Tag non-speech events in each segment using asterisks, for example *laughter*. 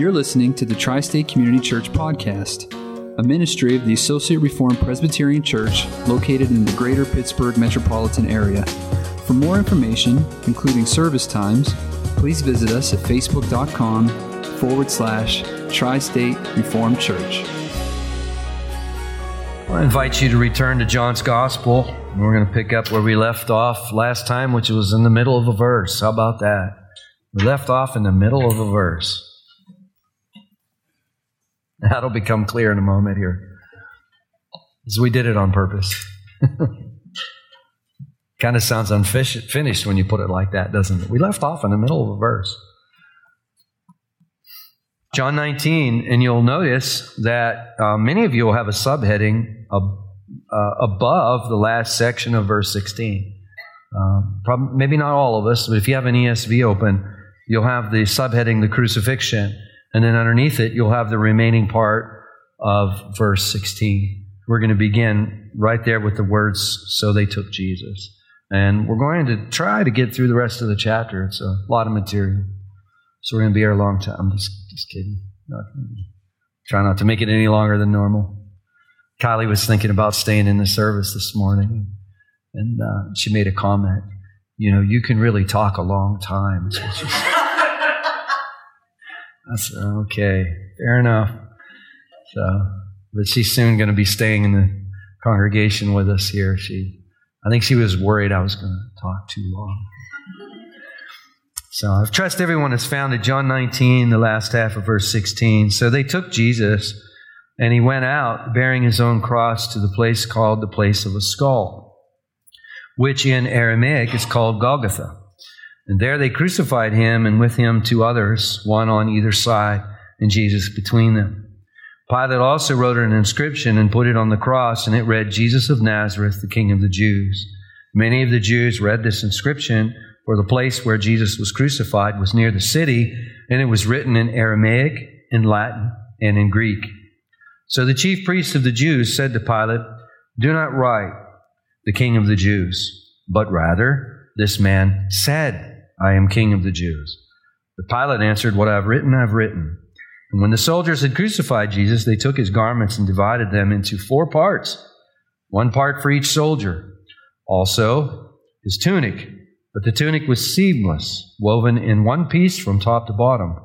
You're listening to the Tri State Community Church Podcast, a ministry of the Associate Reformed Presbyterian Church located in the greater Pittsburgh metropolitan area. For more information, including service times, please visit us at facebook.com forward slash Tri State Reformed Church. I invite you to return to John's Gospel. We're going to pick up where we left off last time, which was in the middle of a verse. How about that? We left off in the middle of a verse. *laughs* That'll become clear in a moment here. As we did it on purpose. *laughs* kind of sounds unfinished when you put it like that, doesn't it? We left off in the middle of a verse. John 19, and you'll notice that uh, many of you will have a subheading ab- uh, above the last section of verse 16. Uh, maybe not all of us, but if you have an ESV open, you'll have the subheading, the crucifixion, and then underneath it, you'll have the remaining part of verse 16. We're going to begin right there with the words, So they took Jesus. And we're going to try to get through the rest of the chapter. It's a lot of material. So we're going to be here a long time. I'm just, just kidding. Not, try not to make it any longer than normal. Kylie was thinking about staying in the service this morning, and uh, she made a comment. You know, you can really talk a long time. I said, okay, fair enough. So, but she's soon going to be staying in the congregation with us here. She, I think she was worried I was going to talk too long. So I've trust everyone has found it. John 19, the last half of verse 16. So they took Jesus, and he went out bearing his own cross to the place called the place of a skull, which in Aramaic is called Golgotha. And there they crucified him, and with him two others, one on either side, and Jesus between them. Pilate also wrote an inscription and put it on the cross, and it read, Jesus of Nazareth, the King of the Jews. Many of the Jews read this inscription for the place where Jesus was crucified was near the city, and it was written in Aramaic, in Latin, and in Greek. So the chief priests of the Jews said to Pilate, Do not write, the King of the Jews, but rather, this man said, I am King of the Jews. But Pilate answered, What I have written, I have written. And when the soldiers had crucified Jesus, they took his garments and divided them into four parts, one part for each soldier. Also, his tunic but the tunic was seamless, woven in one piece from top to bottom.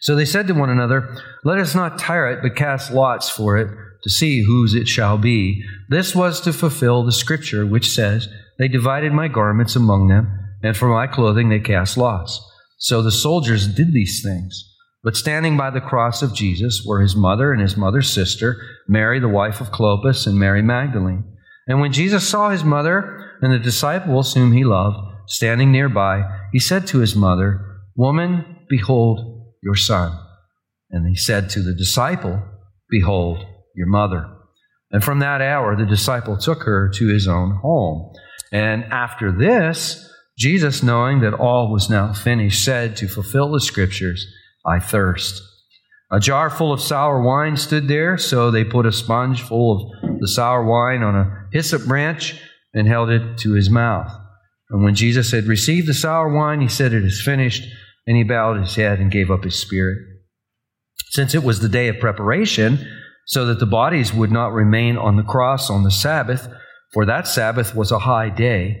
So they said to one another, Let us not tire it, but cast lots for it to see whose it shall be. This was to fulfill the scripture which says, They divided my garments among them, and for my clothing they cast lots. So the soldiers did these things. But standing by the cross of Jesus were his mother and his mother's sister, Mary, the wife of Clopas, and Mary Magdalene. And when Jesus saw his mother and the disciples whom he loved standing nearby, he said to his mother, Woman, behold your son. And he said to the disciple, Behold your mother. And from that hour, the disciple took her to his own home. And after this, Jesus, knowing that all was now finished, said to fulfill the scriptures, I thirst. A jar full of sour wine stood there, so they put a sponge full of the sour wine on a hyssop branch and held it to his mouth. And when Jesus had received the sour wine, he said, It is finished, and he bowed his head and gave up his spirit. Since it was the day of preparation, so that the bodies would not remain on the cross on the Sabbath, for that Sabbath was a high day,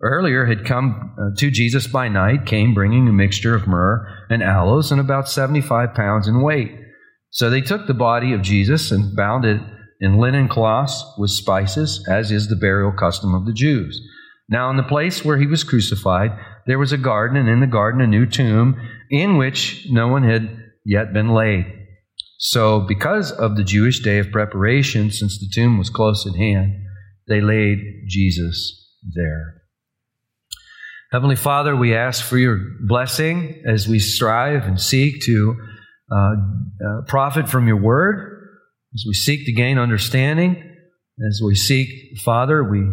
earlier had come uh, to Jesus by night, came bringing a mixture of myrrh and aloes and about 75 pounds in weight. So they took the body of Jesus and bound it in linen cloths with spices, as is the burial custom of the Jews. Now, in the place where he was crucified, there was a garden, and in the garden a new tomb in which no one had yet been laid. So, because of the Jewish day of preparation, since the tomb was close at hand, they laid Jesus there. Heavenly Father, we ask for your blessing as we strive and seek to uh, uh, profit from your word, as we seek to gain understanding, as we seek, Father, we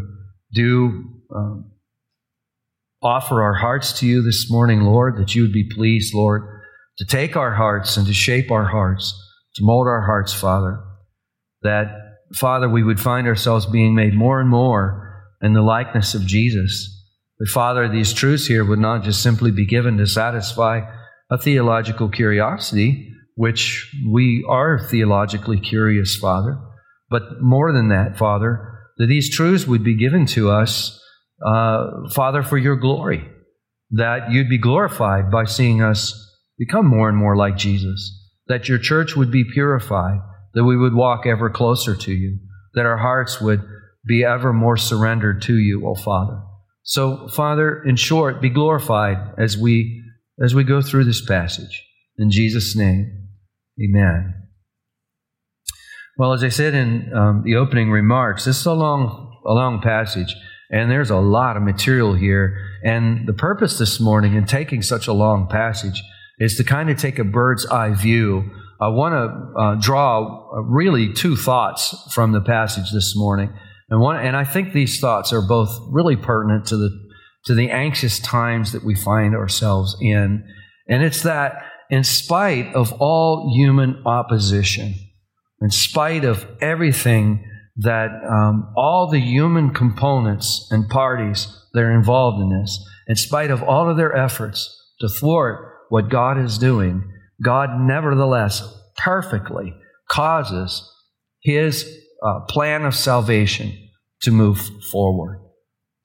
do um, offer our hearts to you this morning, Lord, that you would be pleased, Lord, to take our hearts and to shape our hearts, to mold our hearts, Father, that, Father, we would find ourselves being made more and more in the likeness of Jesus. That, Father, these truths here would not just simply be given to satisfy a theological curiosity, which we are theologically curious, Father, but more than that, Father, that these truths would be given to us uh, Father, for your glory, that you'd be glorified by seeing us become more and more like Jesus, that your church would be purified, that we would walk ever closer to you, that our hearts would be ever more surrendered to you, O Father. So, Father, in short, be glorified as we as we go through this passage. In Jesus' name, Amen. Well, as I said in um, the opening remarks, this is a long, a long passage. And there's a lot of material here. And the purpose this morning in taking such a long passage is to kind of take a bird's eye view. I want to uh, draw uh, really two thoughts from the passage this morning. And one, and I think these thoughts are both really pertinent to the, to the anxious times that we find ourselves in. And it's that in spite of all human opposition, in spite of everything that um, all the human components and parties that are involved in this, in spite of all of their efforts to thwart what God is doing, God nevertheless perfectly causes his uh, plan of salvation to move forward.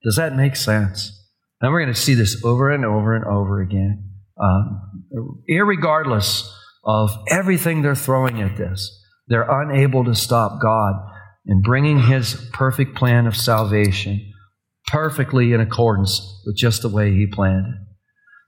Does that make sense? And we're going to see this over and over and over again. Um, irregardless of everything they're throwing at this, they're unable to stop God in bringing his perfect plan of salvation perfectly in accordance with just the way he planned it.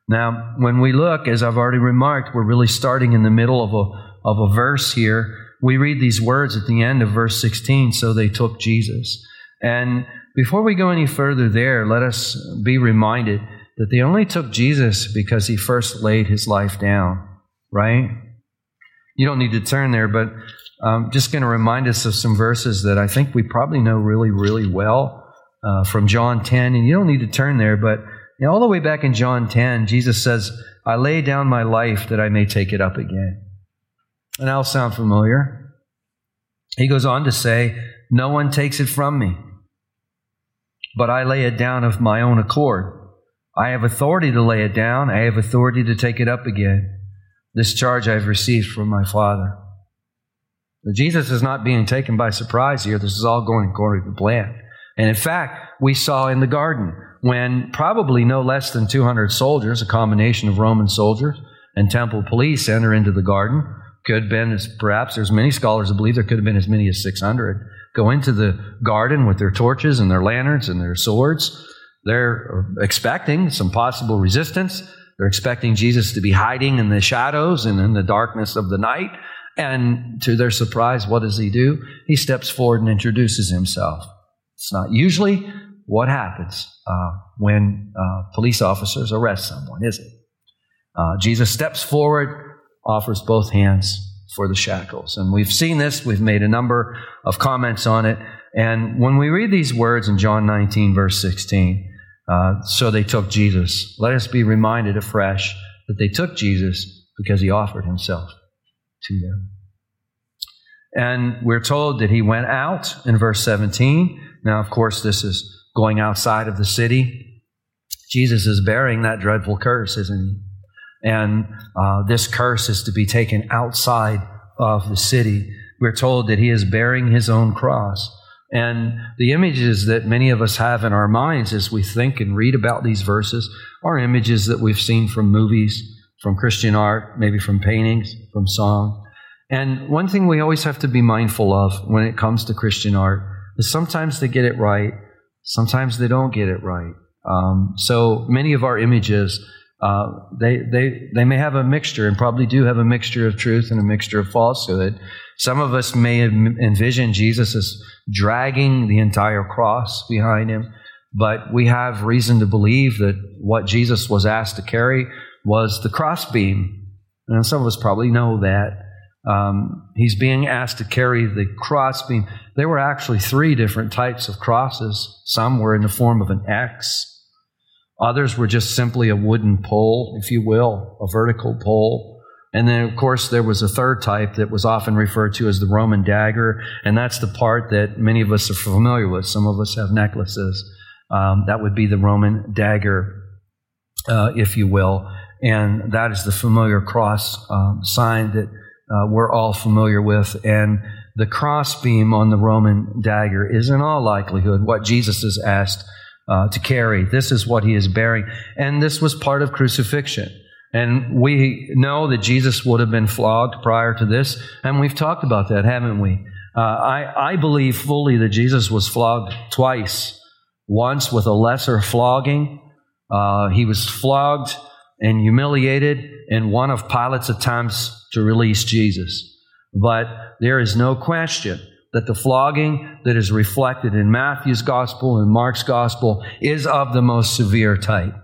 Now, when we look, as I've already remarked, we're really starting in the middle of a, of a verse here. We read these words at the end of verse 16, so they took Jesus. And before we go any further there, let us be reminded that they only took Jesus because he first laid his life down, right? You don't need to turn there, but I'm just going to remind us of some verses that I think we probably know really, really well uh, from John 10. And you don't need to turn there, but you know, all the way back in John 10, Jesus says, I lay down my life that I may take it up again. And that'll sound familiar. He goes on to say, No one takes it from me, but I lay it down of my own accord. I have authority to lay it down, I have authority to take it up again. This charge I've received from my Father. Jesus is not being taken by surprise here. This is all going according to plan. And in fact, we saw in the garden when probably no less than 200 soldiers, a combination of Roman soldiers and temple police, enter into the garden. Could have been, as perhaps there's many scholars that believe there could have been as many as 600. Go into the garden with their torches and their lanterns and their swords. They're expecting some possible resistance. They're expecting Jesus to be hiding in the shadows and in the darkness of the night. And to their surprise, what does he do? He steps forward and introduces himself. It's not usually what happens uh, when uh, police officers arrest someone, is it? Uh, Jesus steps forward, offers both hands for the shackles. And we've seen this, we've made a number of comments on it. And when we read these words in John 19, verse 16, uh, so they took Jesus, let us be reminded afresh that they took Jesus because he offered himself to them. And we're told that he went out in verse 17. Now, of course, this is going outside of the city. Jesus is bearing that dreadful curse, isn't he? And uh, this curse is to be taken outside of the city. We're told that he is bearing his own cross. And the images that many of us have in our minds as we think and read about these verses are images that we've seen from movies, from Christian art, maybe from paintings, from song. And one thing we always have to be mindful of when it comes to Christian art is sometimes they get it right, sometimes they don't get it right. Um, so many of our images, uh, they, they, they may have a mixture and probably do have a mixture of truth and a mixture of falsehood. Some of us may envision Jesus as dragging the entire cross behind him, but we have reason to believe that what Jesus was asked to carry was the crossbeam. And some of us probably know that. Um, he's being asked to carry the crossbeam. There were actually three different types of crosses. Some were in the form of an X. Others were just simply a wooden pole, if you will, a vertical pole. And then, of course, there was a third type that was often referred to as the Roman dagger, and that's the part that many of us are familiar with. Some of us have necklaces. Um, that would be the Roman dagger, uh, if you will. And that is the familiar cross um, sign that uh, we're all familiar with. And the crossbeam on the Roman dagger is, in all likelihood, what Jesus is asked uh, to carry. This is what he is bearing. And this was part of crucifixion. And we know that Jesus would have been flogged prior to this, and we've talked about that, haven't we? Uh, I, I believe fully that Jesus was flogged twice. Once with a lesser flogging, uh, he was flogged and humiliated in one of Pilate's attempts to release Jesus. But there is no question that the flogging that is reflected in Matthew's gospel and Mark's gospel is of the most severe type.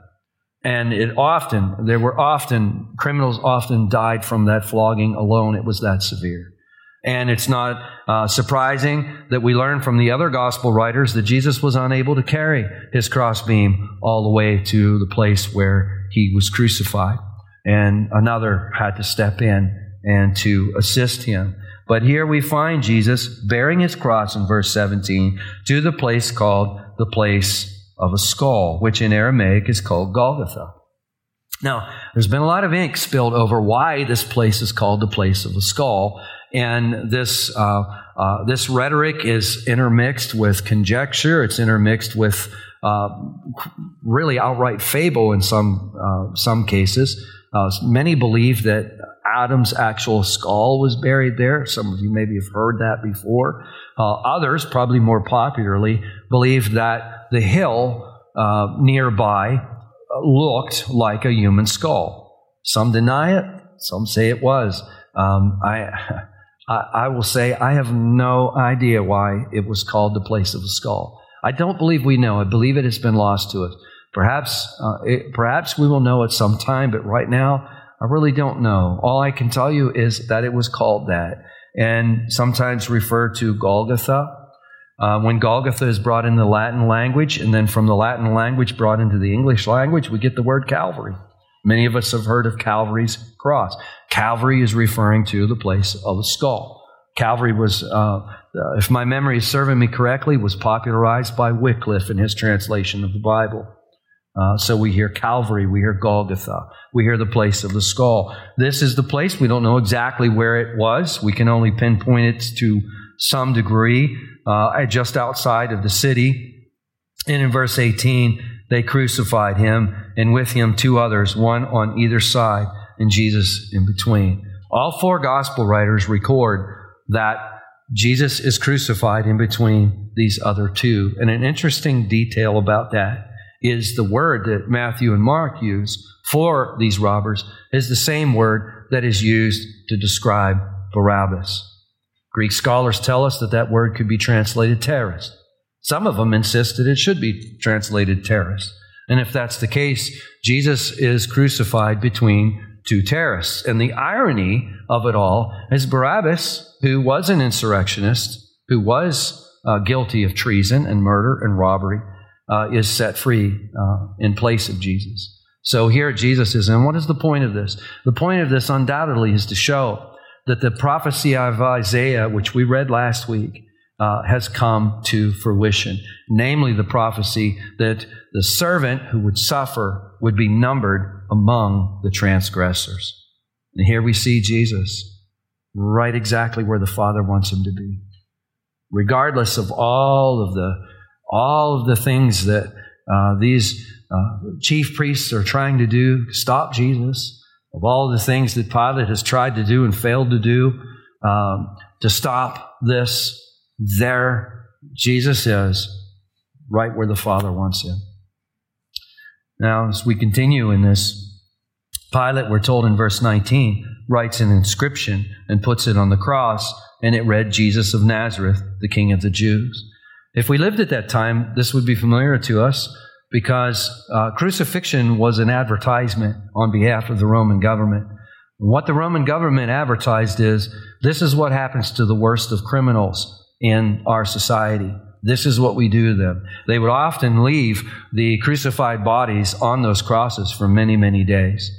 And it often, there were often, criminals often died from that flogging alone. It was that severe. And it's not uh, surprising that we learn from the other gospel writers that Jesus was unable to carry his crossbeam all the way to the place where he was crucified. And another had to step in and to assist him. But here we find Jesus bearing his cross in verse 17 to the place called the place of a skull, which in Aramaic is called Golgotha. Now, there's been a lot of ink spilled over why this place is called the place of a skull, and this uh, uh, this rhetoric is intermixed with conjecture. It's intermixed with uh, really outright fable in some uh, some cases. Uh, many believe that Adam's actual skull was buried there. Some of you maybe have heard that before. Uh, others, probably more popularly, believe that the hill uh, nearby looked like a human skull. Some deny it, some say it was. Um, I, *laughs* I, I will say I have no idea why it was called the place of the skull. I don't believe we know. I believe it has been lost to us. Perhaps, uh, it, perhaps we will know at some time, but right now, I really don't know. All I can tell you is that it was called that, and sometimes referred to Golgotha. Uh, when Golgotha is brought in the Latin language, and then from the Latin language brought into the English language, we get the word Calvary. Many of us have heard of Calvary's cross. Calvary is referring to the place of the skull. Calvary was, uh, uh, if my memory is serving me correctly, was popularized by Wycliffe in his translation of the Bible. Uh, so we hear Calvary, we hear Golgotha, we hear the place of the skull. This is the place. We don't know exactly where it was. We can only pinpoint it to some degree uh, just outside of the city. And in verse 18, they crucified him, and with him two others, one on either side, and Jesus in between. All four gospel writers record that Jesus is crucified in between these other two. And an interesting detail about that is the word that Matthew and Mark use for these robbers is the same word that is used to describe Barabbas. Greek scholars tell us that that word could be translated terrorist. Some of them insist that it should be translated terrorist. And if that's the case, Jesus is crucified between two terrorists. And the irony of it all is Barabbas, who was an insurrectionist, who was uh, guilty of treason and murder and robbery, uh, is set free uh, in place of Jesus. So here Jesus is. And what is the point of this? The point of this undoubtedly is to show that the prophecy of Isaiah, which we read last week, uh, has come to fruition. Namely, the prophecy that the servant who would suffer would be numbered among the transgressors. And here we see Jesus right exactly where the Father wants him to be. Regardless of all of the all of the things that uh, these uh, chief priests are trying to do, to stop Jesus, of all the things that Pilate has tried to do and failed to do, um, to stop this. There, Jesus is right where the Father wants him. Now, as we continue in this, Pilate, we're told in verse 19, writes an inscription and puts it on the cross, and it read, Jesus of Nazareth, the King of the Jews. If we lived at that time, this would be familiar to us because uh, crucifixion was an advertisement on behalf of the Roman government. What the Roman government advertised is this is what happens to the worst of criminals in our society. This is what we do to them. They would often leave the crucified bodies on those crosses for many, many days.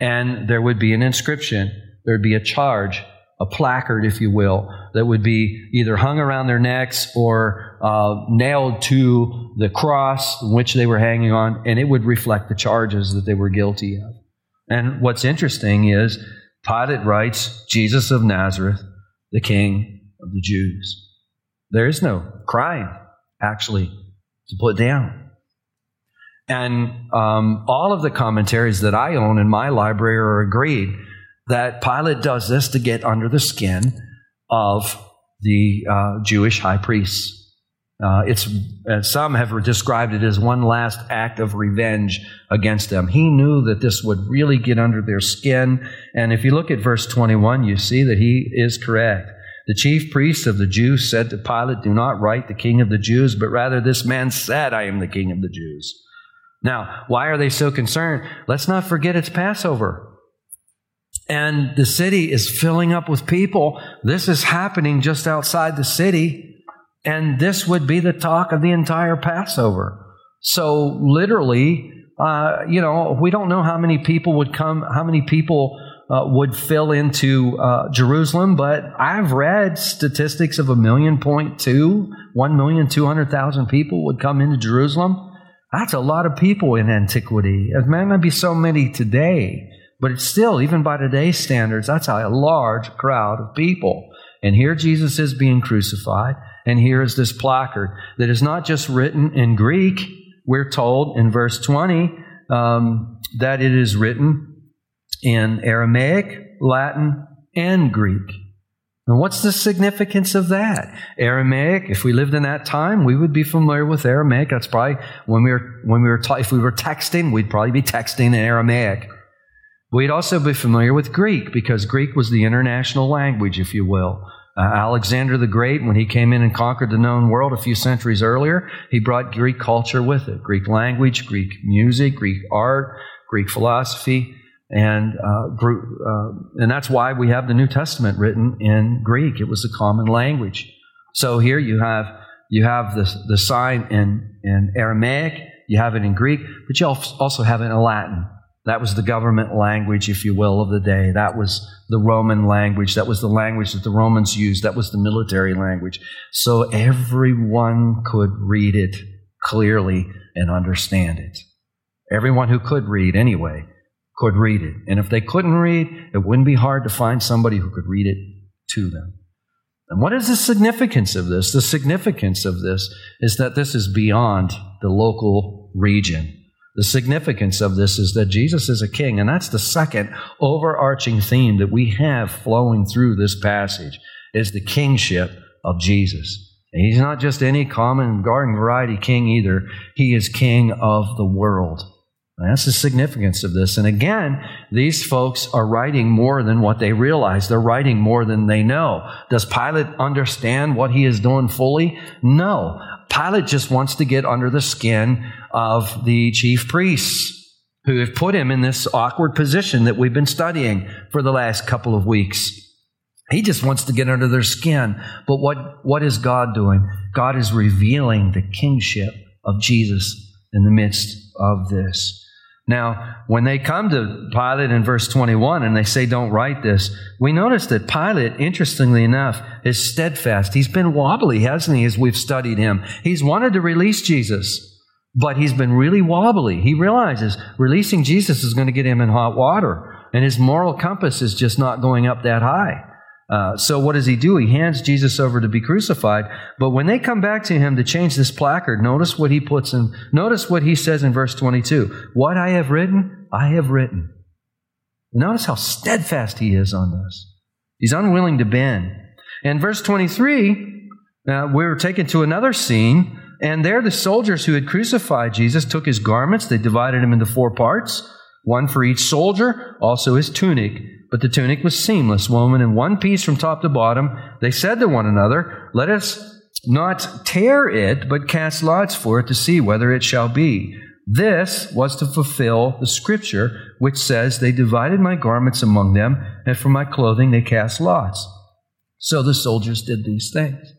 And there would be an inscription, there'd be a charge, a placard, if you will, that would be either hung around their necks or uh, nailed to the cross which they were hanging on, and it would reflect the charges that they were guilty of. And what's interesting is Pilate writes, Jesus of Nazareth, the King of the Jews. There is no crime, actually, to put down. And um, all of the commentaries that I own in my library are agreed that Pilate does this to get under the skin of the uh, Jewish high priests. Uh, it's uh, some have described it as one last act of revenge against them. He knew that this would really get under their skin, and if you look at verse 21, you see that he is correct. The chief priests of the Jews said to Pilate, "Do not write the King of the Jews, but rather this man said, I am the King of the Jews." Now, why are they so concerned? Let's not forget it's Passover. And the city is filling up with people. This is happening just outside the city. And this would be the talk of the entire Passover. So, literally, uh, you know, we don't know how many people would come, how many people uh, would fill into uh, Jerusalem, but I've read statistics of a million point two, one million two hundred thousand people would come into Jerusalem. That's a lot of people in antiquity. It may not be so many today, but it's still, even by today's standards, that's a large crowd of people. And here Jesus is being crucified, and here is this placard that is not just written in Greek. We're told in verse 20 um, that it is written in Aramaic, Latin, and Greek. And what's the significance of that? Aramaic, if we lived in that time, we would be familiar with Aramaic. That's probably when we were, when we were, ta- if we were texting, we'd probably be texting in Aramaic. We'd also be familiar with Greek because Greek was the international language, if you will. Uh, Alexander the Great, when he came in and conquered the known world a few centuries earlier, he brought Greek culture with it Greek language, Greek music, Greek art, Greek philosophy, and, uh, uh, and that's why we have the New Testament written in Greek. It was the common language. So here you have, you have the, the sign in, in Aramaic, you have it in Greek, but you also have it in Latin. That was the government language, if you will, of the day. That was the Roman language. That was the language that the Romans used. That was the military language. So everyone could read it clearly and understand it. Everyone who could read, anyway, could read it. And if they couldn't read, it wouldn't be hard to find somebody who could read it to them. And what is the significance of this? The significance of this is that this is beyond the local region. The significance of this is that Jesus is a king, and that's the second overarching theme that we have flowing through this passage is the kingship of Jesus. And he's not just any common garden variety king either. He is king of the world. That's the significance of this. And again, these folks are writing more than what they realize. They're writing more than they know. Does Pilate understand what he is doing fully? No. Pilate just wants to get under the skin of the chief priests who have put him in this awkward position that we've been studying for the last couple of weeks. He just wants to get under their skin. But what, what is God doing? God is revealing the kingship of Jesus in the midst of this. Now, when they come to Pilate in verse 21 and they say, Don't write this, we notice that Pilate, interestingly enough, is steadfast. He's been wobbly, hasn't he, as we've studied him? He's wanted to release Jesus, but he's been really wobbly. He realizes releasing Jesus is going to get him in hot water, and his moral compass is just not going up that high. Uh, so what does he do? He hands Jesus over to be crucified. But when they come back to him to change this placard, notice what he puts in. Notice what he says in verse 22. What I have written, I have written. Notice how steadfast he is on this. He's unwilling to bend. In verse 23, uh, we were taken to another scene, and there the soldiers who had crucified Jesus took his garments. They divided him into four parts, one for each soldier, also his tunic. But the tunic was seamless, woven in one piece from top to bottom. They said to one another, Let us not tear it, but cast lots for it to see whether it shall be. This was to fulfill the scripture which says, They divided my garments among them, and for my clothing they cast lots. So the soldiers did these things.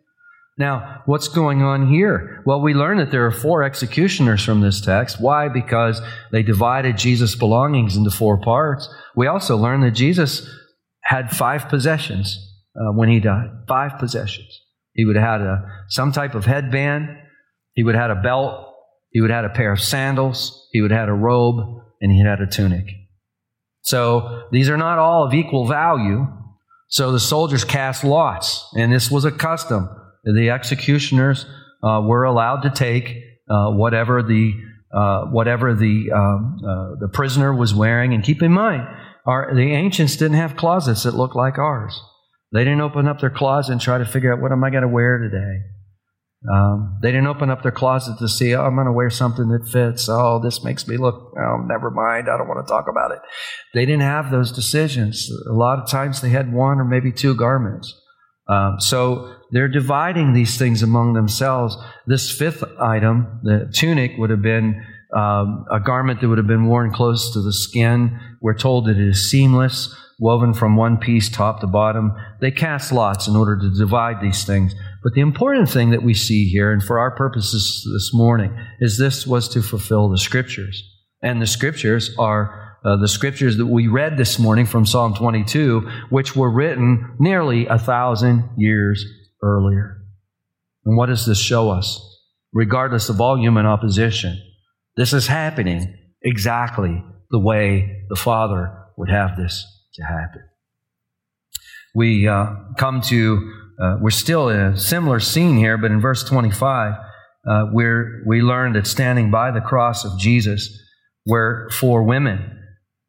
Now, what's going on here? Well, we learn that there are four executioners from this text. Why? Because they divided Jesus' belongings into four parts. We also learn that Jesus had five possessions uh, when he died. Five possessions. He would have had a, some type of headband. He would have had a belt. He would have had a pair of sandals. He would have had a robe. And he had a tunic. So these are not all of equal value. So the soldiers cast lots. And this was a custom. The executioners uh, were allowed to take uh, whatever the uh, whatever the um, uh, the prisoner was wearing. And keep in mind, our, the ancients didn't have closets that looked like ours. They didn't open up their closet and try to figure out what am I going to wear today. Um, they didn't open up their closet to see, oh, I'm going to wear something that fits. Oh, this makes me look, oh, never mind. I don't want to talk about it. They didn't have those decisions. A lot of times they had one or maybe two garments. Um, so they're dividing these things among themselves. This fifth item, the tunic, would have been um, a garment that would have been worn close to the skin. We're told that it is seamless woven from one piece top to bottom. They cast lots in order to divide these things. But the important thing that we see here, and for our purposes this morning, is this was to fulfill the scriptures. And the scriptures are uh, the scriptures that we read this morning from Psalm 22, which were written nearly a thousand years earlier. And what does this show us? Regardless of all human opposition, this is happening exactly the way the Father would have this to happen. We uh, come to, uh, we're still in a similar scene here, but in verse 25, uh, we learn that standing by the cross of Jesus were four women.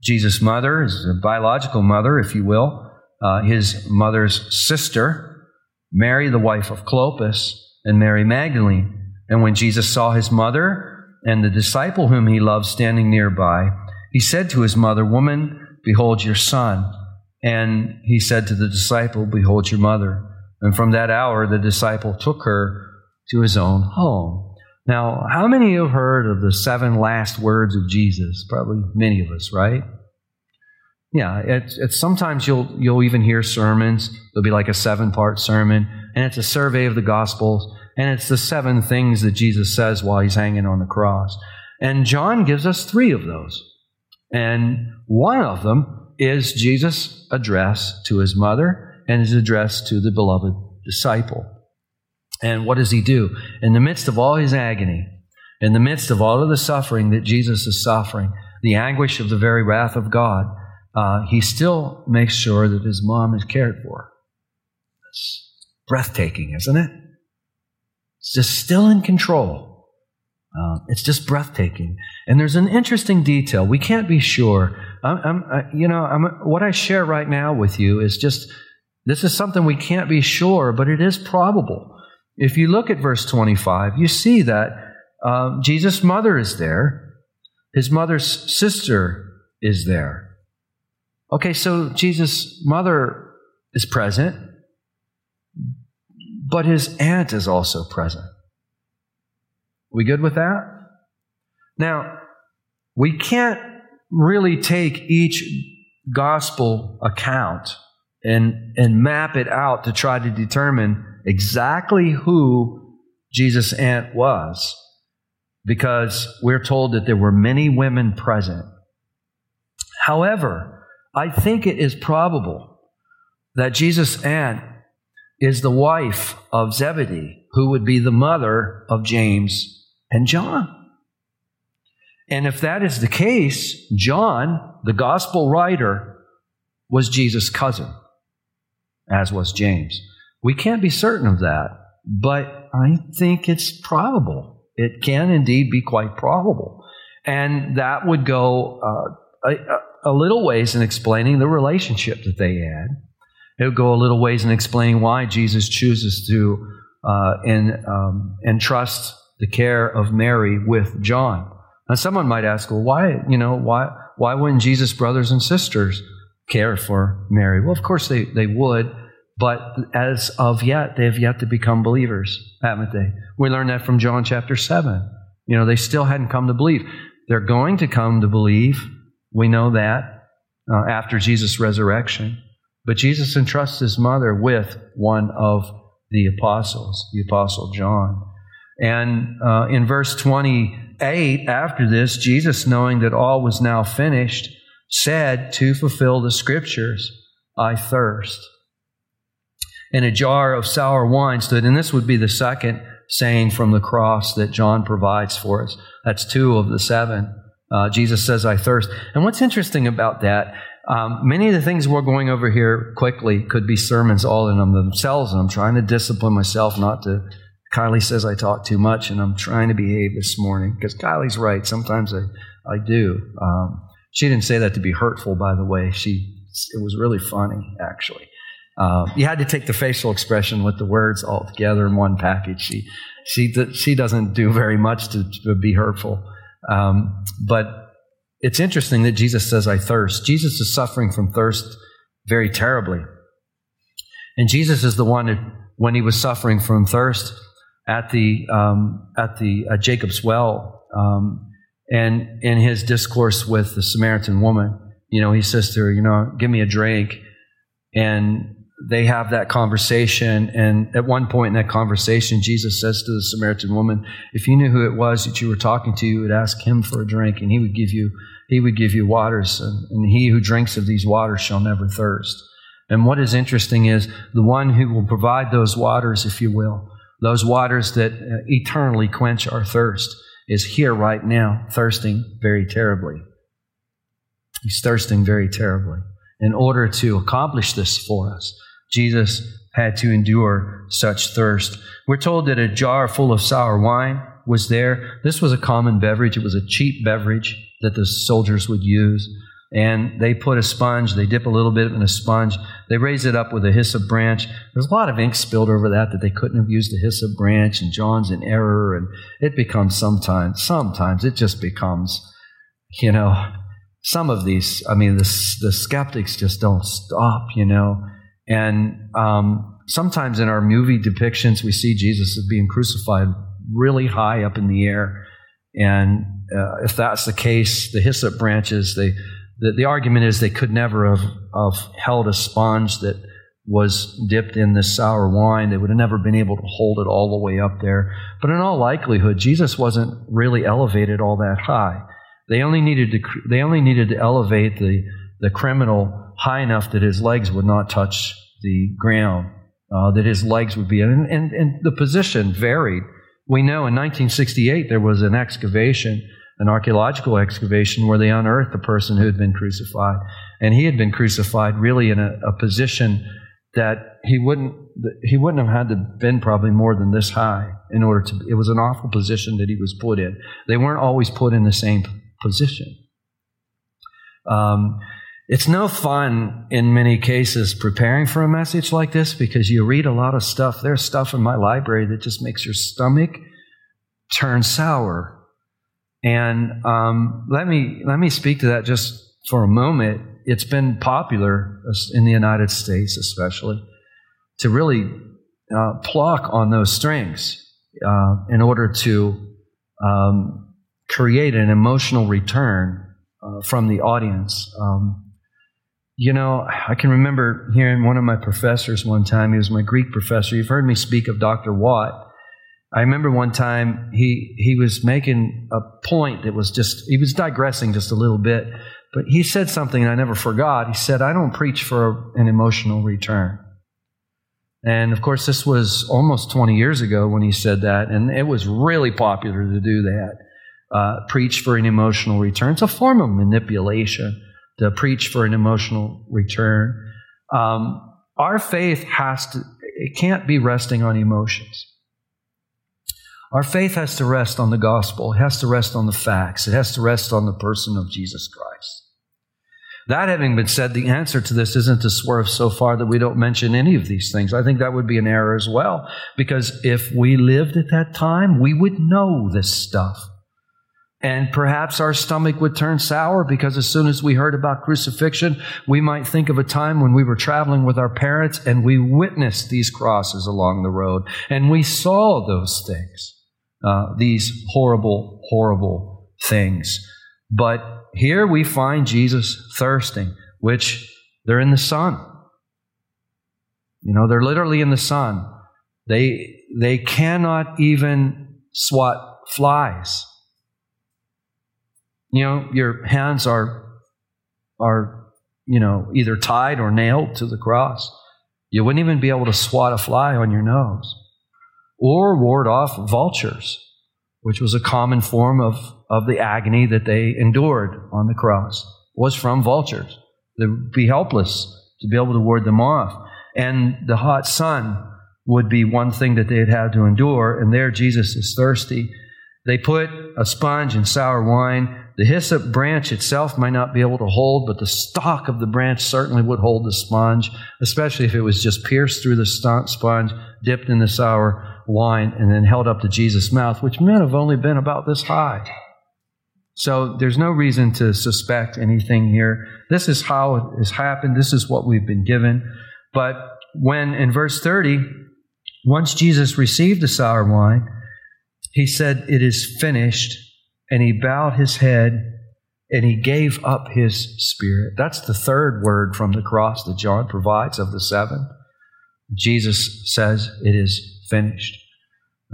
Jesus' mother, his biological mother, if you will, uh, his mother's sister, Mary, the wife of Clopas, and Mary Magdalene. And when Jesus saw his mother and the disciple whom he loved standing nearby, he said to his mother, Woman, Behold your son. And he said to the disciple, Behold your mother. And from that hour, the disciple took her to his own home. Now, how many have heard of the seven last words of Jesus? Probably many of us, right? Yeah, it's, it's sometimes you'll you'll even hear sermons. There'll be like a seven part sermon, and it's a survey of the Gospels, and it's the seven things that Jesus says while he's hanging on the cross. And John gives us three of those. And one of them is Jesus' address to his mother and his address to the beloved disciple. And what does he do? In the midst of all his agony, in the midst of all of the suffering that Jesus is suffering, the anguish of the very wrath of God, uh, he still makes sure that his mom is cared for. It's breathtaking, isn't it? It's just still in control. Uh, it's just breathtaking. And there's an interesting detail. We can't be sure. I'm, I'm I, you know, I'm, what I share right now with you is just this is something we can't be sure, but it is probable. If you look at verse 25, you see that uh, Jesus' mother is there, his mother's sister is there. Okay, so Jesus' mother is present, but his aunt is also present. We good with that? Now, we can't really take each gospel account and, and map it out to try to determine exactly who Jesus' aunt was because we're told that there were many women present. However, I think it is probable that Jesus' aunt is the wife of Zebedee, who would be the mother of James and John. And if that is the case, John, the gospel writer, was Jesus' cousin, as was James. We can't be certain of that, but I think it's probable. It can indeed be quite probable. And that would go uh, a, a little ways in explaining the relationship that they had. It would go a little ways in explaining why Jesus chooses to uh, um, entrust the care of Mary with John. Now, someone might ask, well, why, you know, why, why wouldn't Jesus' brothers and sisters care for Mary? Well, of course they, they would, but as of yet, they have yet to become believers, haven't they? We learned that from John chapter 7. You know, they still hadn't come to believe. They're going to come to believe. We know that uh, after Jesus' resurrection. But Jesus entrusts his mother with one of the apostles, the apostle John. And uh, in verse 28, after this, Jesus, knowing that all was now finished, said to fulfill the scriptures, I thirst. And a jar of sour wine stood, and this would be the second saying from the cross that John provides for us. That's two of the seven. Uh, Jesus says, I thirst. And what's interesting about that, um, many of the things we're going over here quickly could be sermons all in them themselves, and I'm trying to discipline myself not to. Kylie says I talk too much, and I'm trying to behave this morning because Kylie's right. Sometimes I, I do. Um, she didn't say that to be hurtful, by the way. She it was really funny, actually. Uh, you had to take the facial expression with the words all together in one package. She, she, she doesn't do very much to, to be hurtful. Um, but it's interesting that Jesus says, I thirst. Jesus is suffering from thirst very terribly. And Jesus is the one who, when he was suffering from thirst at the, um, at the uh, Jacob's well, um, and in his discourse with the Samaritan woman, you know, he says to her, you know, give me a drink. And they have that conversation. And at one point in that conversation, Jesus says to the Samaritan woman, if you knew who it was that you were talking to, you would ask him for a drink and he would give you, he would give you waters. And, and he who drinks of these waters shall never thirst. And what is interesting is the one who will provide those waters, if you will, those waters that uh, eternally quench our thirst, is here right now, thirsting very terribly. He's thirsting very terribly. In order to accomplish this for us, Jesus had to endure such thirst. We're told that a jar full of sour wine was there. This was a common beverage, it was a cheap beverage that the soldiers would use. And they put a sponge, they dip a little bit in a sponge, they raise it up with a hyssop branch. There's a lot of ink spilled over that that they couldn't have used a hyssop branch, and John's in error, and it becomes sometimes, sometimes it just becomes, you know, some of these, I mean, the, the skeptics just don't stop, you know. And um, sometimes in our movie depictions, we see Jesus as being crucified really high up in the air. And uh, if that's the case, the hyssop branches, they, the, the argument is they could never have, have held a sponge that was dipped in this sour wine. They would have never been able to hold it all the way up there. But in all likelihood, Jesus wasn't really elevated all that high. They only needed to, they only needed to elevate the, the criminal high enough that his legs would not touch the ground, uh, that his legs would be in. And, and, and the position varied. We know in 1968 there was an excavation, an archaeological excavation, where they unearthed the person who had been crucified. And he had been crucified really in a, a position that he wouldn't he wouldn't have had to been probably more than this high in order to it was an awful position that he was put in they weren't always put in the same position um, it's no fun in many cases preparing for a message like this because you read a lot of stuff. There's stuff in my library that just makes your stomach turn sour. And um, let me let me speak to that just for a moment. It's been popular in the United States, especially, to really uh, pluck on those strings uh, in order to um, create an emotional return uh, from the audience. Um, you know, I can remember hearing one of my professors one time, he was my Greek professor. You've heard me speak of Dr. Watt. I remember one time he, he was making a point that was just, he was digressing just a little bit, but he said something I never forgot. He said, I don't preach for an emotional return. And of course, this was almost 20 years ago when he said that, and it was really popular to do that. Uh, preach for an emotional return. It's a form of manipulation to preach for an emotional return. Um, our faith has to, it can't be resting on emotions. Our faith has to rest on the gospel. It has to rest on the facts. It has to rest on the person of Jesus Christ. That having been said, the answer to this isn't to swerve so far that we don't mention any of these things. I think that would be an error as well, because if we lived at that time, we would know this stuff. And perhaps our stomach would turn sour because as soon as we heard about crucifixion, we might think of a time when we were traveling with our parents and we witnessed these crosses along the road and we saw those things, uh, these horrible, horrible things. But here we find Jesus thirsting, which they're in the sun. You know, they're literally in the sun. They, they cannot even swat flies. You know, your hands are, are, you know, either tied or nailed to the cross. You wouldn't even be able to swat a fly on your nose or ward off vultures, which was a common form of, of the agony that they endured on the cross, was from vultures. They would be helpless to be able to ward them off. And the hot sun would be one thing that they'd have to endure. And there Jesus is thirsty. They put a sponge and sour wine the hyssop branch itself might not be able to hold, but the stalk of the branch certainly would hold the sponge, especially if it was just pierced through the sponge, dipped in the sour wine, and then held up to Jesus' mouth, which may have only been about this high. So there's no reason to suspect anything here. This is how it has happened. This is what we've been given. But when in verse 30, once Jesus received the sour wine, he said, It is finished and he bowed his head and he gave up his spirit. That's the third word from the cross that John provides of the seven. Jesus says, It is finished.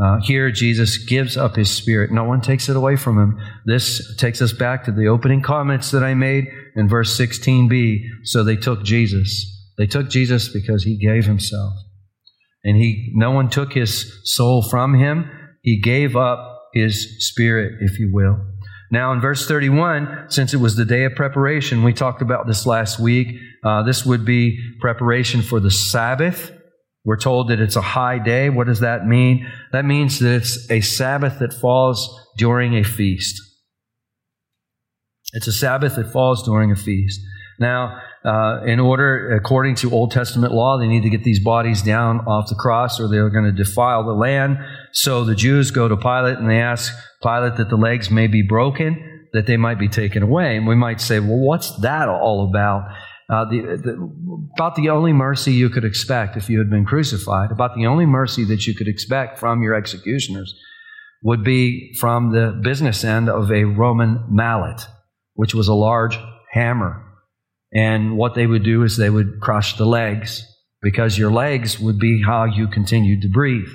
Uh, here, Jesus gives up his spirit. No one takes it away from him. This takes us back to the opening comments that I made in verse 16b. So they took Jesus. They took Jesus because he gave himself. And he, no one took his soul from him. He gave up his spirit, if you will. Now, in verse 31, since it was the day of preparation, we talked about this last week. Uh, this would be preparation for the Sabbath. We're told that it's a high day. What does that mean? That means that it's a Sabbath that falls during a feast. It's a Sabbath that falls during a feast. Now, uh, in order, according to Old Testament law, they need to get these bodies down off the cross or they're going to defile the land. So the Jews go to Pilate and they ask Pilate that the legs may be broken, that they might be taken away. And we might say, well, what's that all about? Uh, the, the, about the only mercy you could expect if you had been crucified, about the only mercy that you could expect from your executioners would be from the business end of a Roman mallet, which was a large hammer and what they would do is they would crush the legs because your legs would be how you continued to breathe.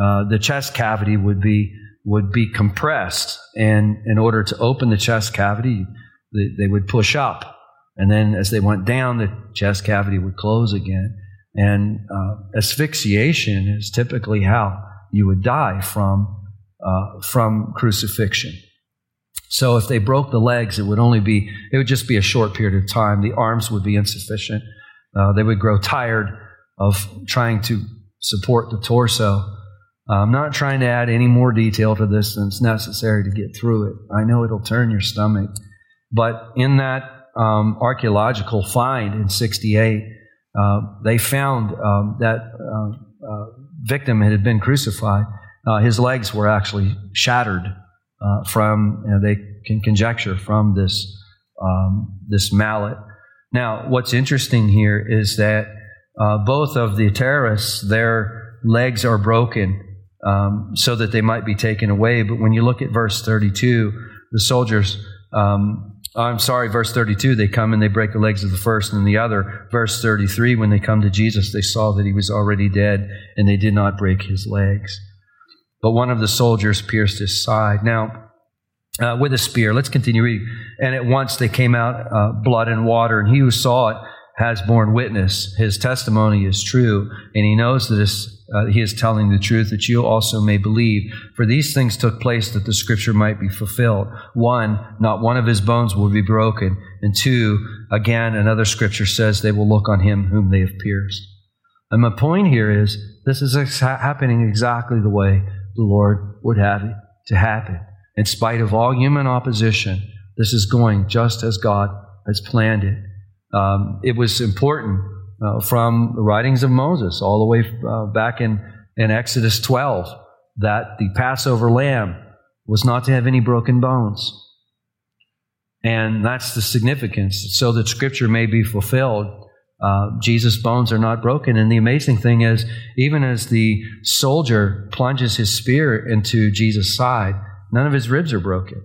Uh, the chest cavity would be would be compressed, and in order to open the chest cavity, they, they would push up, and then as they went down, the chest cavity would close again. And uh, asphyxiation is typically how you would die from uh, from crucifixion. So if they broke the legs, it would only be, it would just be a short period of time. The arms would be insufficient. Uh, they would grow tired of trying to support the torso. I'm not trying to add any more detail to this than it's necessary to get through it. I know it'll turn your stomach. But in that um, archaeological find in 68, uh, they found um, that uh, uh victim had been crucified. Uh, his legs were actually shattered uh, from, you know, they can conjecture from this, um, this mallet. Now, what's interesting here is that uh, both of the terrorists, their legs are broken um, so that they might be taken away. But when you look at verse 32, the soldiers, um, I'm sorry, verse 32, they come and they break the legs of the first and the other. Verse 33, when they come to Jesus, they saw that he was already dead and they did not break his legs but one of the soldiers pierced his side. Now, uh, with a spear. Let's continue reading. And at once they came out uh, blood and water, and he who saw it has borne witness. His testimony is true, and he knows that uh, he is telling the truth, that you also may believe. For these things took place that the scripture might be fulfilled. One, not one of his bones will be broken. And two, again, another scripture says they will look on him whom they have pierced. And my point here is this is happening exactly the way the Lord would have it to happen. In spite of all human opposition, this is going just as God has planned it. Um, it was important uh, from the writings of Moses all the way uh, back in, in Exodus 12 that the Passover lamb was not to have any broken bones. And that's the significance, so that Scripture may be fulfilled. Uh, Jesus' bones are not broken. And the amazing thing is, even as the soldier plunges his spear into Jesus' side, none of his ribs are broken.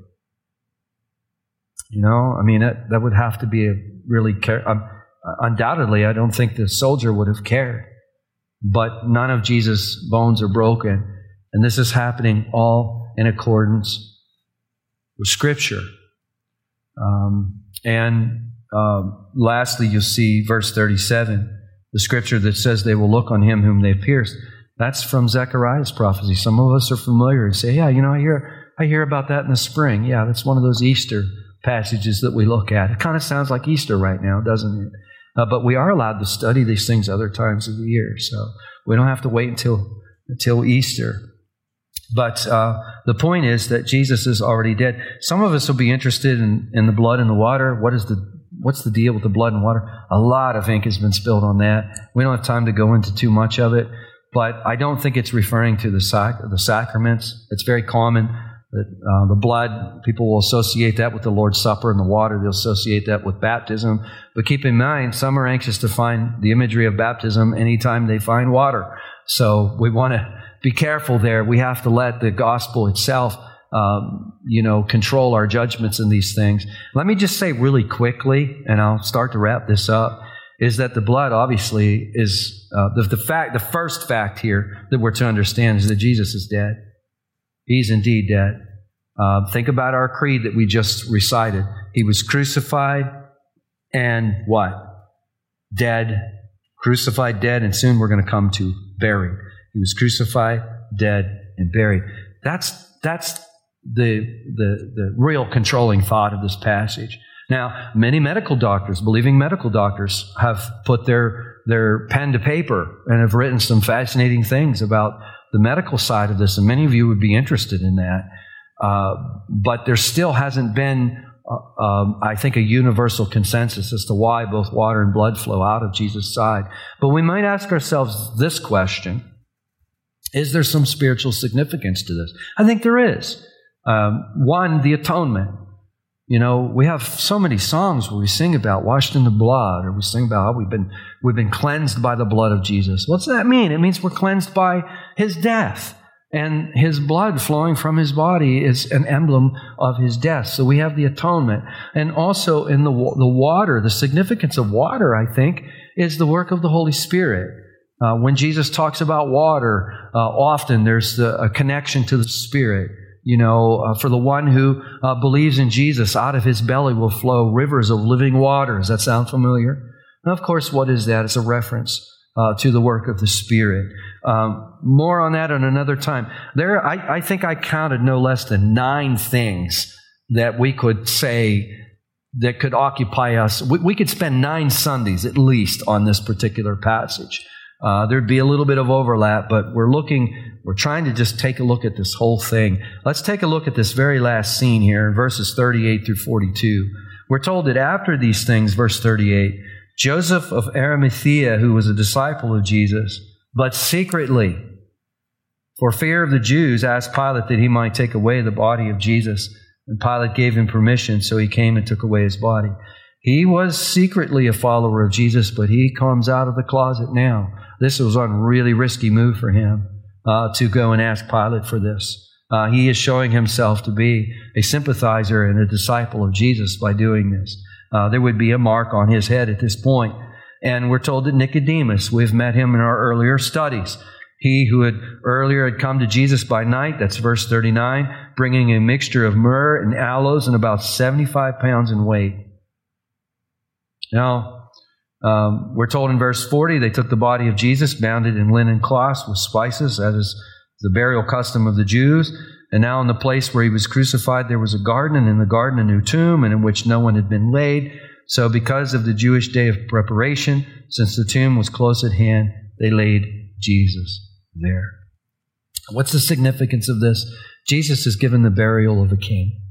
You know, I mean, that, that would have to be a really care. Um, undoubtedly, I don't think the soldier would have cared. But none of Jesus' bones are broken. And this is happening all in accordance with Scripture. Um, and um, lastly, you'll see verse 37, the scripture that says they will look on him whom they pierced. That's from Zechariah's prophecy. Some of us are familiar and say, yeah, you know, I hear, I hear about that in the spring. Yeah, that's one of those Easter passages that we look at. It kind of sounds like Easter right now, doesn't it? Uh, but we are allowed to study these things other times of the year, so we don't have to wait until until Easter. But uh, the point is that Jesus is already dead. Some of us will be interested in, in the blood and the water. What is the what's the deal with the blood and water? A lot of ink has been spilled on that. We don't have time to go into too much of it, but I don't think it's referring to the sac- the sacraments. It's very common that uh, the blood people will associate that with the Lord's Supper, and the water they'll associate that with baptism. But keep in mind, some are anxious to find the imagery of baptism anytime they find water. So we want to be careful there. We have to let the gospel itself, um, you know, control our judgments in these things. Let me just say really quickly, and I'll start to wrap this up, is that the blood obviously is uh, the, the fact. The first fact here that we're to understand is that Jesus is dead. He's indeed dead. Uh, think about our creed that we just recited. He was crucified and what? Dead. Crucified, dead, and soon we're going to come to buried. He was crucified, dead, and buried. That's, that's the, the, the real controlling thought of this passage. Now, many medical doctors, believing medical doctors, have put their, their pen to paper and have written some fascinating things about the medical side of this, and many of you would be interested in that. Uh, but there still hasn't been, uh, um, I think, a universal consensus as to why both water and blood flow out of Jesus' side. But we might ask ourselves this question is there some spiritual significance to this? I think there is. Um, one, the atonement. You know, we have so many songs where we sing about washed in the blood, or we sing about how we've been we've been cleansed by the blood of Jesus. What's that mean? It means we're cleansed by His death, and His blood flowing from His body is an emblem of His death. So we have the atonement, and also in the the water, the significance of water, I think, is the work of the Holy Spirit. Uh, when Jesus talks about water, uh, often there's the, a connection to the Spirit. You know, uh, for the one who uh, believes in Jesus, out of his belly will flow rivers of living water. Does that sound familiar? And of course, what is that? It's a reference uh, to the work of the Spirit. Um, more on that at another time. There, I, I think I counted no less than nine things that we could say that could occupy us. We, we could spend nine Sundays at least on this particular passage. Uh, there'd be a little bit of overlap, but we're looking, we're trying to just take a look at this whole thing. Let's take a look at this very last scene here in verses 38 through 42. We're told that after these things, verse 38, Joseph of Arimathea, who was a disciple of Jesus, but secretly, for fear of the Jews, asked Pilate that he might take away the body of Jesus. And Pilate gave him permission, so he came and took away his body. He was secretly a follower of Jesus, but he comes out of the closet now. This was a really risky move for him uh, to go and ask Pilate for this. Uh, he is showing himself to be a sympathizer and a disciple of Jesus by doing this. Uh, there would be a mark on his head at this point. And we're told that Nicodemus, we've met him in our earlier studies. He who had earlier had come to Jesus by night, that's verse 39, bringing a mixture of myrrh and aloes and about 75 pounds in weight. Now, um, we're told in verse 40 they took the body of Jesus, bound it in linen cloths with spices, that is the burial custom of the Jews. And now, in the place where he was crucified, there was a garden, and in the garden, a new tomb, and in which no one had been laid. So, because of the Jewish day of preparation, since the tomb was close at hand, they laid Jesus there. What's the significance of this? Jesus is given the burial of a king.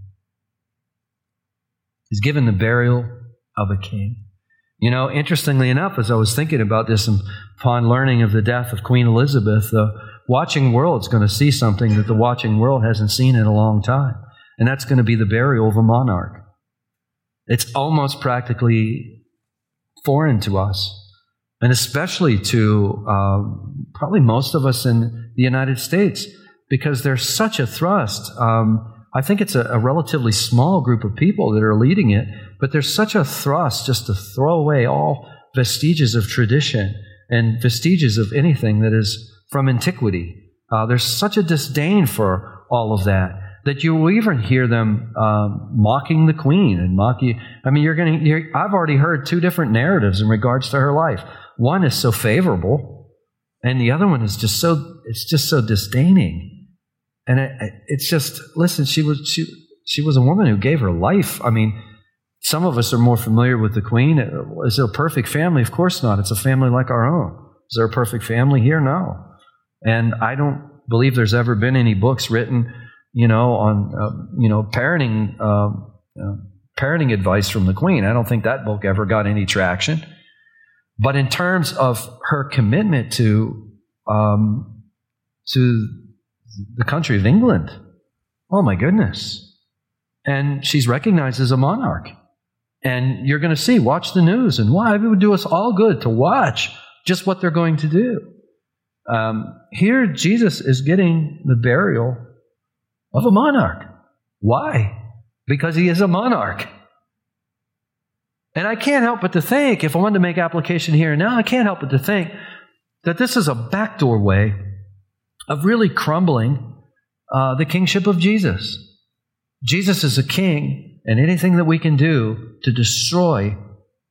He's given the burial of a king. You know, interestingly enough, as I was thinking about this and upon learning of the death of Queen Elizabeth, the watching world is going to see something that the watching world hasn't seen in a long time. And that's going to be the burial of a monarch. It's almost practically foreign to us, and especially to uh, probably most of us in the United States, because there's such a thrust. Um, I think it's a, a, relatively small group of people that are leading it, but there's such a thrust just to throw away all vestiges of tradition and vestiges of anything that is from antiquity. Uh, there's such a disdain for all of that that you will even hear them um, mocking the queen and mocking. I mean, you're going to. I've already heard two different narratives in regards to her life. One is so favorable, and the other one is just so. It's just so disdaining, and it, it's just. Listen, she was she she was a woman who gave her life. I mean, some of us are more familiar with the queen. Is it a perfect family? Of course not. It's a family like our own. Is there a perfect family here? No. And I don't believe there's ever been any books written you know, on uh, you know parenting um, uh, parenting advice from the Queen. I don't think that book ever got any traction. But in terms of her commitment to um, to the country of England, oh my goodness! And she's recognized as a monarch. And you're going to see, watch the news, and why it would do us all good to watch just what they're going to do. Um, here, Jesus is getting the burial of a monarch. Why? Because he is a monarch. And I can't help but to think, if I wanted to make application here and now, I can't help but to think that this is a backdoor way of really crumbling uh, the kingship of Jesus. Jesus is a king, and anything that we can do to destroy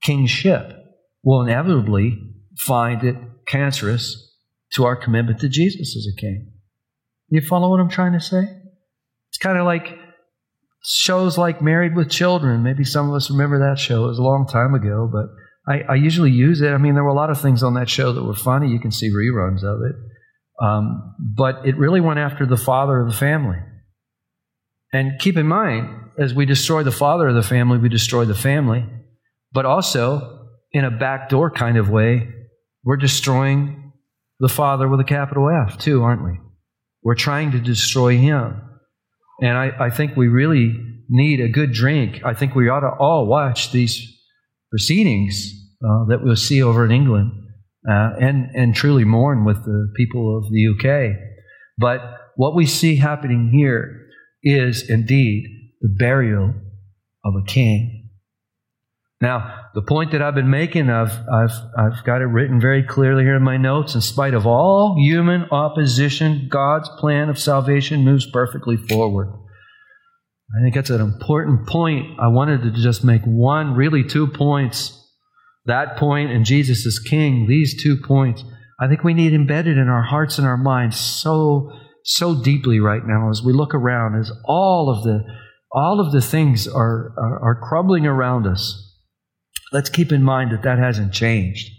kingship will inevitably find it cancerous to our commitment to Jesus as a king. You follow what I'm trying to say? It's kind of like shows like Married with Children. Maybe some of us remember that show. It was a long time ago, but I, I usually use it. I mean, there were a lot of things on that show that were funny. You can see reruns of it. Um, but it really went after the father of the family. And keep in mind, as we destroy the father of the family, we destroy the family. But also, in a backdoor kind of way, we're destroying the father with a capital F, too, aren't we? We're trying to destroy him. And I, I think we really need a good drink. I think we ought to all watch these proceedings uh, that we'll see over in England uh, and, and truly mourn with the people of the UK. But what we see happening here is indeed the burial of a king. Now, the point that I've been making, I've, I've, I've got it written very clearly here in my notes. In spite of all human opposition, God's plan of salvation moves perfectly forward. I think that's an important point. I wanted to just make one, really two points. That point and Jesus is King, these two points, I think we need embedded in our hearts and our minds so, so deeply right now as we look around, as all of the, all of the things are, are, are crumbling around us let's keep in mind that that hasn't changed.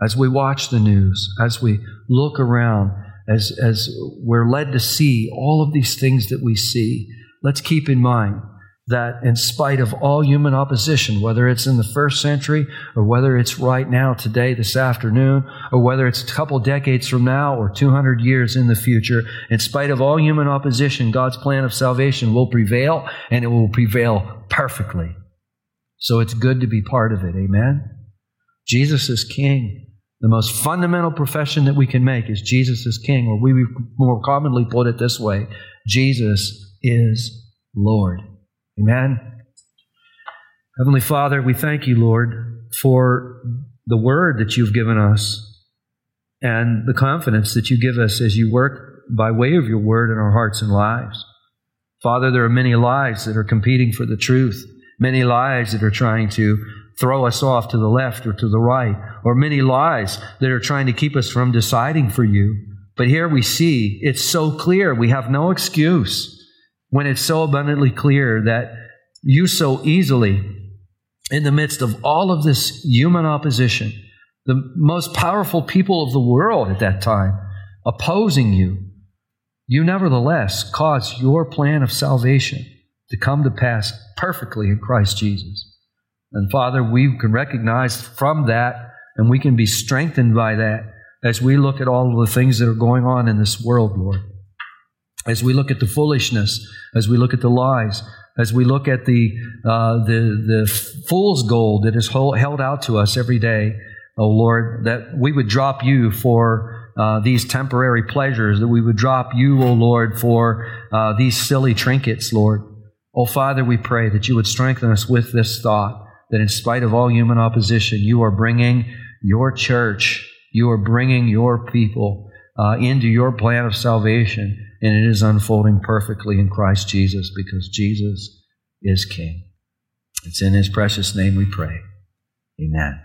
As we watch the news, as we look around, as, as we're led to see all of these things that we see, let's keep in mind that in spite of all human opposition, whether it's in the first century or whether it's right now, today, this afternoon, or whether it's a couple decades from now or 200 years in the future, in spite of all human opposition, God's plan of salvation will prevail and it will prevail perfectly. So it's good to be part of it. Amen? Jesus is King. The most fundamental profession that we can make is Jesus is King, or we more commonly put it this way Jesus is Lord. Amen? Heavenly Father, we thank you, Lord, for the word that you've given us and the confidence that you give us as you work by way of your word in our hearts and lives. Father, there are many lies that are competing for the truth many lies that are trying to throw us off to the left or to the right, or many lies that are trying to keep us from deciding for you. But here we see it's so clear. We have no excuse when it's so abundantly clear that you so easily, in the midst of all of this human opposition, the most powerful people of the world at that time opposing you, you nevertheless caused your plan of salvation to come to pass perfectly in Christ Jesus. And Father, we can recognize from that and we can be strengthened by that as we look at all of the things that are going on in this world, Lord. As we look at the foolishness, as we look at the lies, as we look at the, uh, the, the fool's gold that is held out to us every day, oh Lord, that we would drop you for uh, these temporary pleasures, that we would drop you, oh Lord, for uh, these silly trinkets, Lord. Oh Father, we pray that you would strengthen us with this thought that in spite of all human opposition, you are bringing your church, you are bringing your people uh, into your plan of salvation, and it is unfolding perfectly in Christ Jesus because Jesus is King. It's in his precious name we pray. Amen.